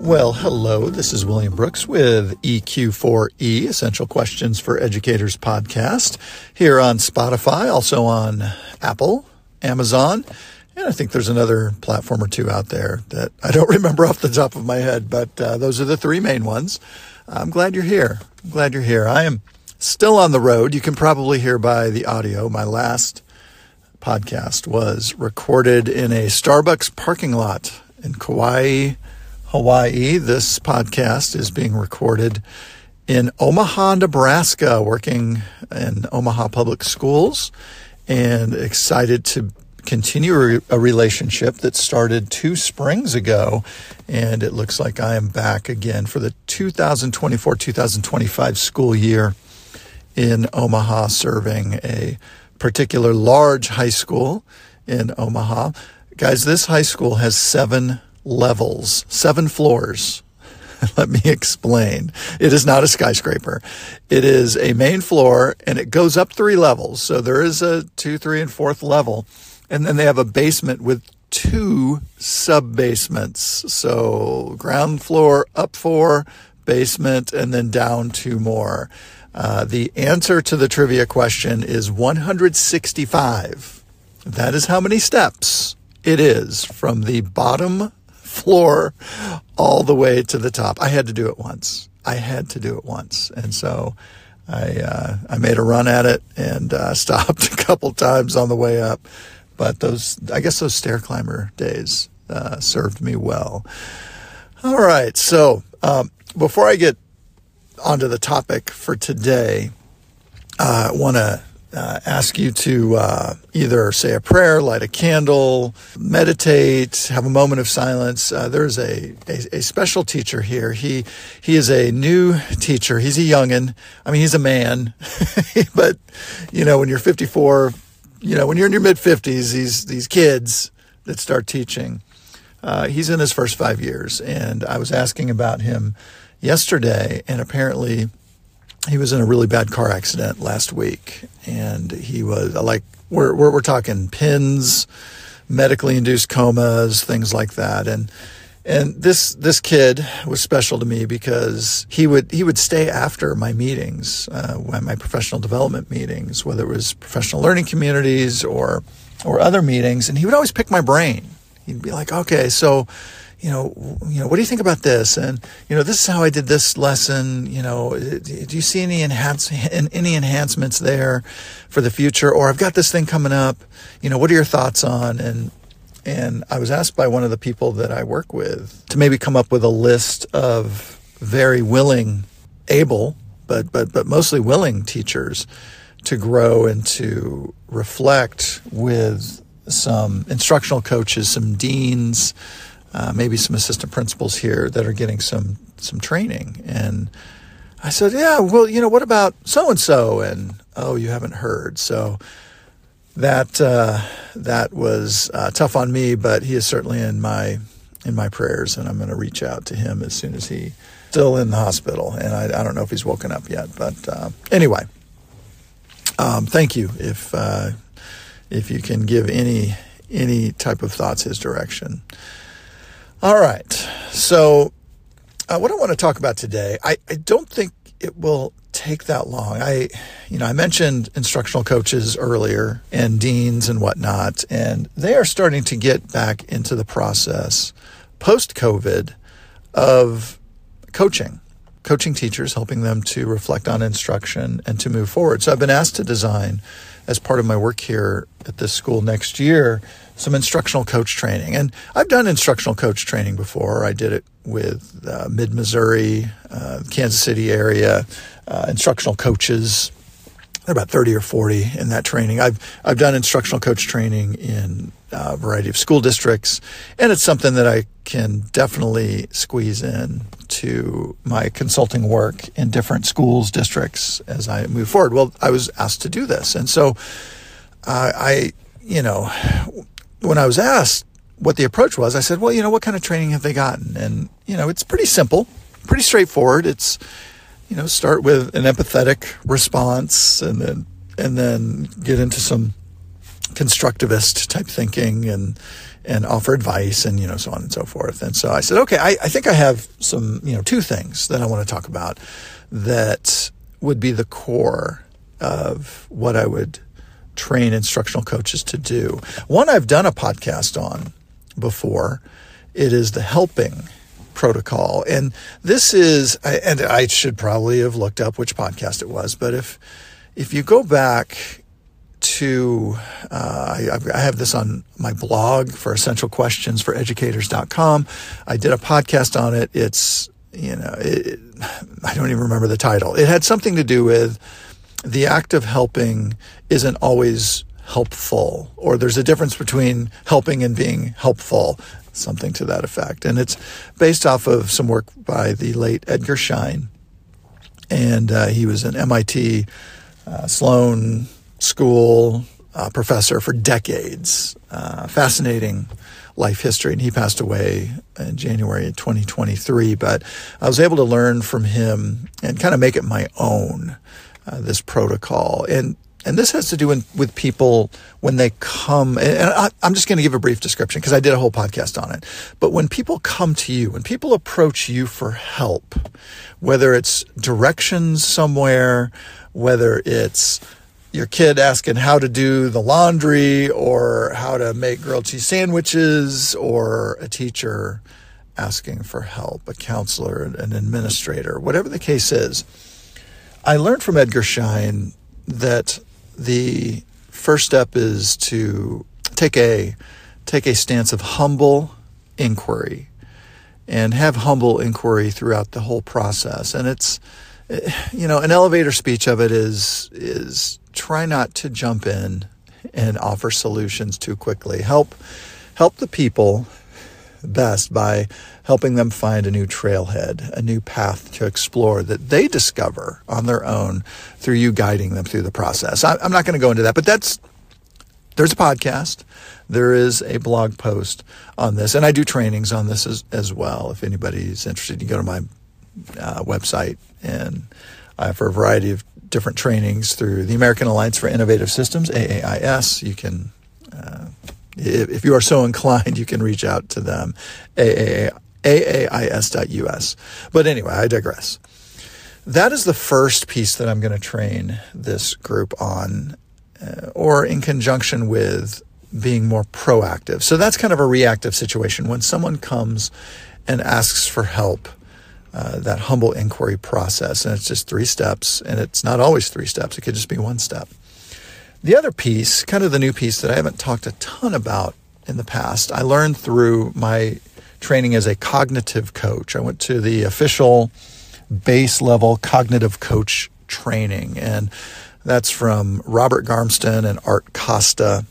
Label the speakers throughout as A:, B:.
A: Well, hello. This is William Brooks with EQ4E, Essential Questions for Educators podcast, here on Spotify, also on Apple, Amazon, and I think there's another platform or two out there that I don't remember off the top of my head, but uh, those are the three main ones. I'm glad you're here. I'm glad you're here. I am still on the road. You can probably hear by the audio. My last podcast was recorded in a Starbucks parking lot in Kauai, Hawaii. This podcast is being recorded in Omaha, Nebraska, working in Omaha Public Schools, and excited to continue a relationship that started two springs ago. And it looks like I am back again for the 2024 2025 school year in Omaha, serving a particular large high school in Omaha. Guys, this high school has seven levels, seven floors. Let me explain. It is not a skyscraper. It is a main floor and it goes up three levels. So there is a two, three, and fourth level. And then they have a basement with two sub basements. So ground floor up four, basement, and then down two more. Uh, the answer to the trivia question is 165. That is how many steps it is from the bottom floor all the way to the top. I had to do it once. I had to do it once. And so I, uh, I made a run at it and uh, stopped a couple times on the way up. But those, I guess those stair climber days uh, served me well. All right. So um, before I get onto the topic for today, uh, I want to uh, ask you to uh, either say a prayer, light a candle, meditate, have a moment of silence. Uh, there's a, a, a special teacher here. He he is a new teacher. He's a youngin. I mean, he's a man, but you know, when you're 54, you know, when you're in your mid 50s, these these kids that start teaching. Uh, he's in his first five years, and I was asking about him yesterday, and apparently he was in a really bad car accident last week, and he was like we're we're, we're talking pins, medically induced comas, things like that, and. And this this kid was special to me because he would he would stay after my meetings, uh, my professional development meetings, whether it was professional learning communities or or other meetings, and he would always pick my brain. He'd be like, "Okay, so you know, you know, what do you think about this? And you know, this is how I did this lesson. You know, do you see any enhance any enhancements there for the future? Or I've got this thing coming up. You know, what are your thoughts on? And and I was asked by one of the people that I work with to maybe come up with a list of very willing, able, but but but mostly willing teachers to grow and to reflect with some instructional coaches, some deans uh, maybe some assistant principals here that are getting some some training. And I said, yeah, well, you know, what about so and so? And oh, you haven't heard. So that uh, that was uh, tough on me, but he is certainly in my in my prayers, and I'm going to reach out to him as soon as he still in the hospital. And I, I don't know if he's woken up yet, but uh, anyway, um, thank you if uh, if you can give any any type of thoughts his direction. All right. So, uh, what I want to talk about today, I, I don't think it will take that long. I, you know, I mentioned instructional coaches earlier and deans and whatnot, and they are starting to get back into the process post COVID of coaching, coaching teachers, helping them to reflect on instruction and to move forward. So I've been asked to design as part of my work here at this school next year some instructional coach training. And I've done instructional coach training before. I did it with uh, Mid Missouri, uh, Kansas City area, uh, instructional coaches. There about 30 or 40 in that training. I've, I've done instructional coach training in a variety of school districts, and it's something that I can definitely squeeze in to my consulting work in different schools, districts as I move forward. Well, I was asked to do this. And so uh, I, you know, when I was asked what the approach was, I said, well, you know, what kind of training have they gotten? And, you know, it's pretty simple, pretty straightforward. It's, you know, start with an empathetic response and then and then get into some constructivist type thinking and and offer advice and you know so on and so forth. And so I said, okay, I, I think I have some you know two things that I want to talk about that would be the core of what I would train instructional coaches to do. One I've done a podcast on before. It is the helping protocol. And this is, and I should probably have looked up which podcast it was, but if, if you go back to, uh, I, I, have this on my blog for essential questions for educators.com. I did a podcast on it. It's, you know, it, I don't even remember the title. It had something to do with the act of helping isn't always helpful, or there's a difference between helping and being helpful, something to that effect. And it's based off of some work by the late Edgar Schein. And uh, he was an MIT uh, Sloan School uh, professor for decades. Uh, fascinating life history. And he passed away in January 2023. But I was able to learn from him and kind of make it my own. Uh, this protocol. And and this has to do in, with people when they come, and I, am just going to give a brief description because I did a whole podcast on it. But when people come to you, when people approach you for help, whether it's directions somewhere, whether it's your kid asking how to do the laundry or how to make grilled cheese sandwiches or a teacher asking for help, a counselor, an administrator, whatever the case is I learned from Edgar Schein that the first step is to take a take a stance of humble inquiry and have humble inquiry throughout the whole process. And it's you know, an elevator speech of it is is try not to jump in and offer solutions too quickly. Help help the people best by helping them find a new trailhead, a new path to explore that they discover on their own through you guiding them through the process. I, am not going to go into that, but that's there's a podcast. There is a blog post on this, and I do trainings on this as, as well. If anybody's interested, you go to my uh, website, and offer a variety of different trainings through the American Alliance for Innovative Systems, AAIS. You can uh, if you are so inclined, you can reach out to them, aais.us. But anyway, I digress. That is the first piece that I'm going to train this group on, uh, or in conjunction with being more proactive. So that's kind of a reactive situation. When someone comes and asks for help, uh, that humble inquiry process, and it's just three steps, and it's not always three steps, it could just be one step. The other piece, kind of the new piece that I haven't talked a ton about in the past, I learned through my training as a cognitive coach. I went to the official base level cognitive coach training, and that's from Robert Garmston and Art Costa.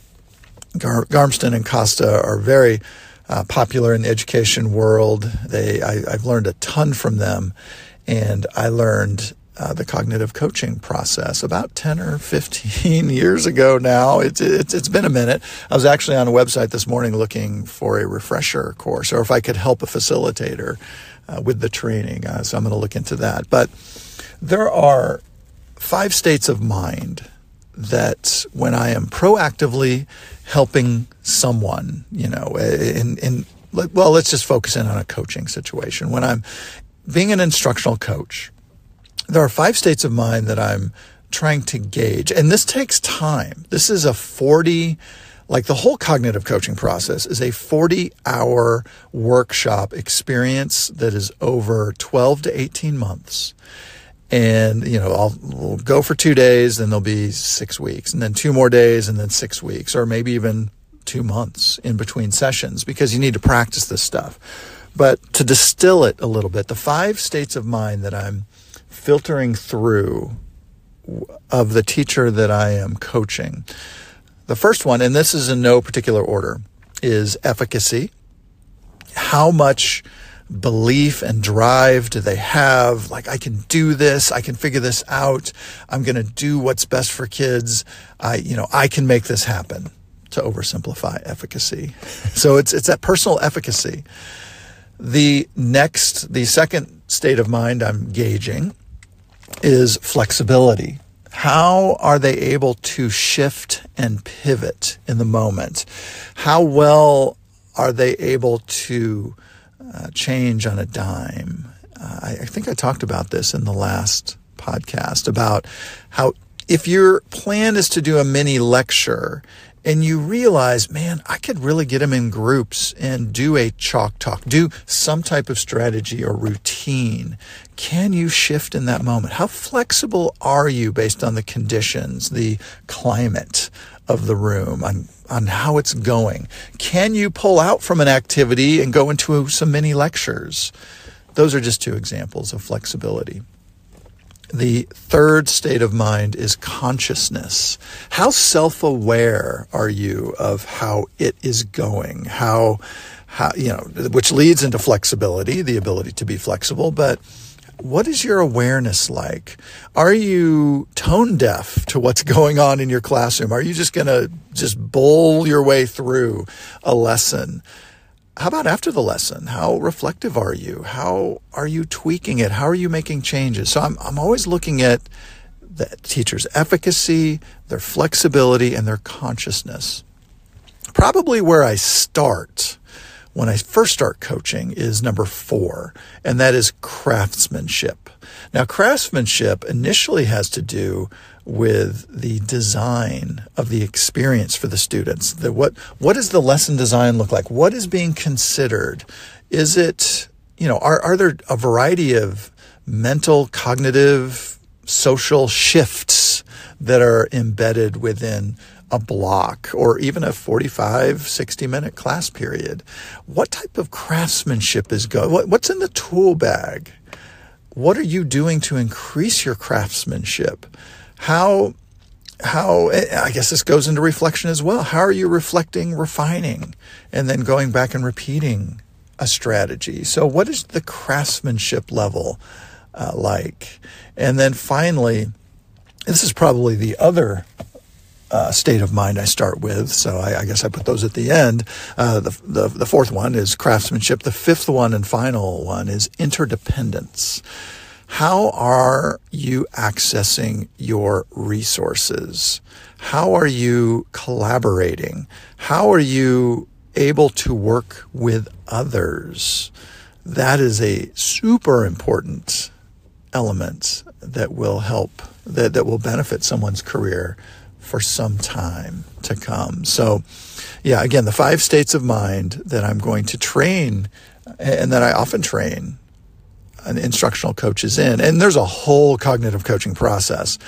A: Gar- Garmston and Costa are very uh, popular in the education world. They, I, I've learned a ton from them, and I learned uh, the cognitive coaching process about 10 or 15 years ago now. It's, it's, it's been a minute. I was actually on a website this morning looking for a refresher course or if I could help a facilitator uh, with the training. Uh, so I'm going to look into that. But there are five states of mind that when I am proactively helping someone, you know, in, in, well, let's just focus in on a coaching situation. When I'm being an instructional coach, there are five states of mind that I'm trying to gauge. And this takes time. This is a 40, like the whole cognitive coaching process is a 40 hour workshop experience that is over 12 to 18 months. And, you know, I'll we'll go for two days, then there'll be six weeks, and then two more days, and then six weeks, or maybe even two months in between sessions because you need to practice this stuff. But to distill it a little bit, the five states of mind that I'm filtering through of the teacher that I am coaching. The first one, and this is in no particular order, is efficacy. How much belief and drive do they have? Like, I can do this. I can figure this out. I'm going to do what's best for kids. I, you know, I can make this happen to oversimplify efficacy. So it's, it's that personal efficacy. The next, the second state of mind I'm gauging is flexibility. How are they able to shift and pivot in the moment? How well are they able to uh, change on a dime? Uh, I, I think I talked about this in the last podcast about how if your plan is to do a mini lecture and you realize, man, I could really get them in groups and do a chalk talk, do some type of strategy or routine. Can you shift in that moment? How flexible are you based on the conditions, the climate of the room, on, on how it's going? Can you pull out from an activity and go into some mini lectures? Those are just two examples of flexibility. The third state of mind is consciousness. How self aware are you of how it is going? How, how, you know, which leads into flexibility, the ability to be flexible, but what is your awareness like? Are you tone deaf to what's going on in your classroom? Are you just going to just bowl your way through a lesson? how about after the lesson? How reflective are you? How are you tweaking it? How are you making changes? So I'm, I'm always looking at the teacher's efficacy, their flexibility, and their consciousness. Probably where I start when I first start coaching is number four, and that is craftsmanship. Now, craftsmanship initially has to do with the design of the experience for the students. The, what what does the lesson design look like? What is being considered? Is it you know are are there a variety of mental, cognitive, social shifts that are embedded within a block or even a 45, 60 minute class period? What type of craftsmanship is going? What, what's in the tool bag? What are you doing to increase your craftsmanship? how how I guess this goes into reflection as well. How are you reflecting, refining, and then going back and repeating a strategy? So, what is the craftsmanship level uh, like? And then finally, this is probably the other uh, state of mind I start with. So I, I, guess I put those at the end. Uh, the, the, the fourth one is craftsmanship. The fifth one and final one is interdependence. How are you accessing your resources? How are you collaborating? How are you able to work with others? That is a super important element that will help, that, that will benefit someone's career for some time to come. So, yeah, again, the five states of mind that I'm going to train and that I often train an instructional coach is in. And there's a whole cognitive coaching process.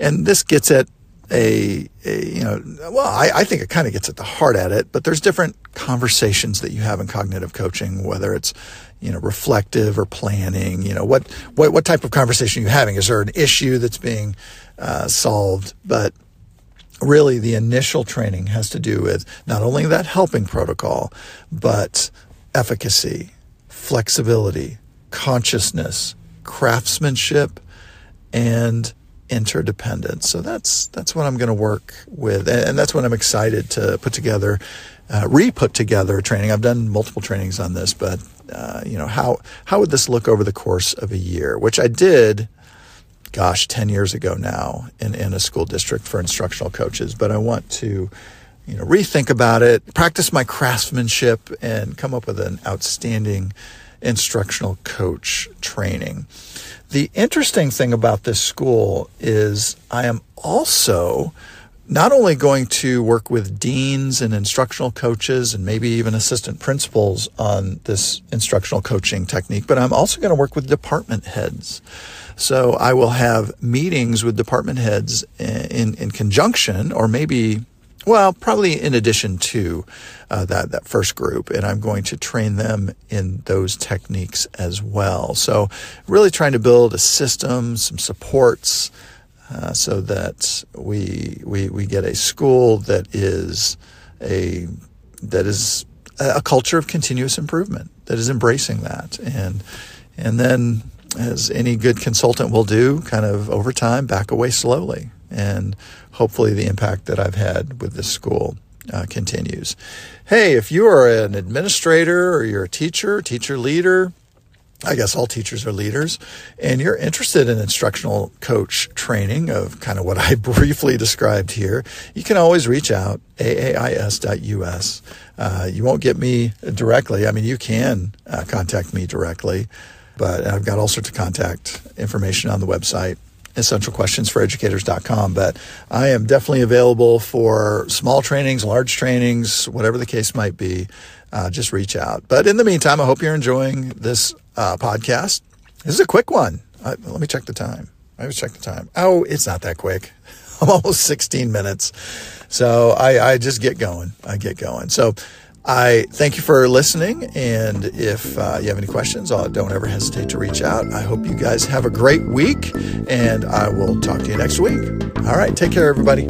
A: And this gets at a, a you know, well, I, I think it kind of gets at the heart at it, but there's different conversations that you have in cognitive coaching, whether it's, you know, reflective or planning, you know, what, what, what type of conversation are you having? Is there an issue that's being uh, solved? But really the initial training has to do with not only that helping protocol, but efficacy, flexibility, consciousness, craftsmanship, and interdependence. So that's that's what I'm going to work with, and that's what I'm excited to put together, uh, re-put together training. I've done multiple trainings on this, but uh, you know how how would this look over the course of a year? Which I did, gosh, ten years ago now in in a school district for instructional coaches. But I want to. You know, rethink about it, practice my craftsmanship, and come up with an outstanding instructional coach training. The interesting thing about this school is I am also not only going to work with deans and instructional coaches and maybe even assistant principals on this instructional coaching technique, but I'm also going to work with department heads. So I will have meetings with department heads in, in conjunction or maybe well, probably in addition to uh, that that first group, and I'm going to train them in those techniques as well. So, really trying to build a system, some supports, uh, so that we we we get a school that is a that is a culture of continuous improvement that is embracing that, and and then as any good consultant will do, kind of over time, back away slowly and hopefully the impact that I've had with this school uh, continues. Hey, if you are an administrator or you're a teacher, teacher leader, I guess all teachers are leaders, and you're interested in instructional coach training of kind of what I briefly described here, you can always reach out, aais.us. Uh, you won't get me directly. I mean, you can uh, contact me directly, but I've got all sorts of contact information on the website essentialquestionsforeducators.com. But I am definitely available for small trainings, large trainings, whatever the case might be. Uh, just reach out. But in the meantime, I hope you're enjoying this uh, podcast. This is a quick one. Let me check the time. I always check the time. Oh, it's not that quick. I'm almost 16 minutes. So I, I just get going. I get going. So I thank you for listening. And if uh, you have any questions, uh, don't ever hesitate to reach out. I hope you guys have a great week, and I will talk to you next week. All right, take care, everybody.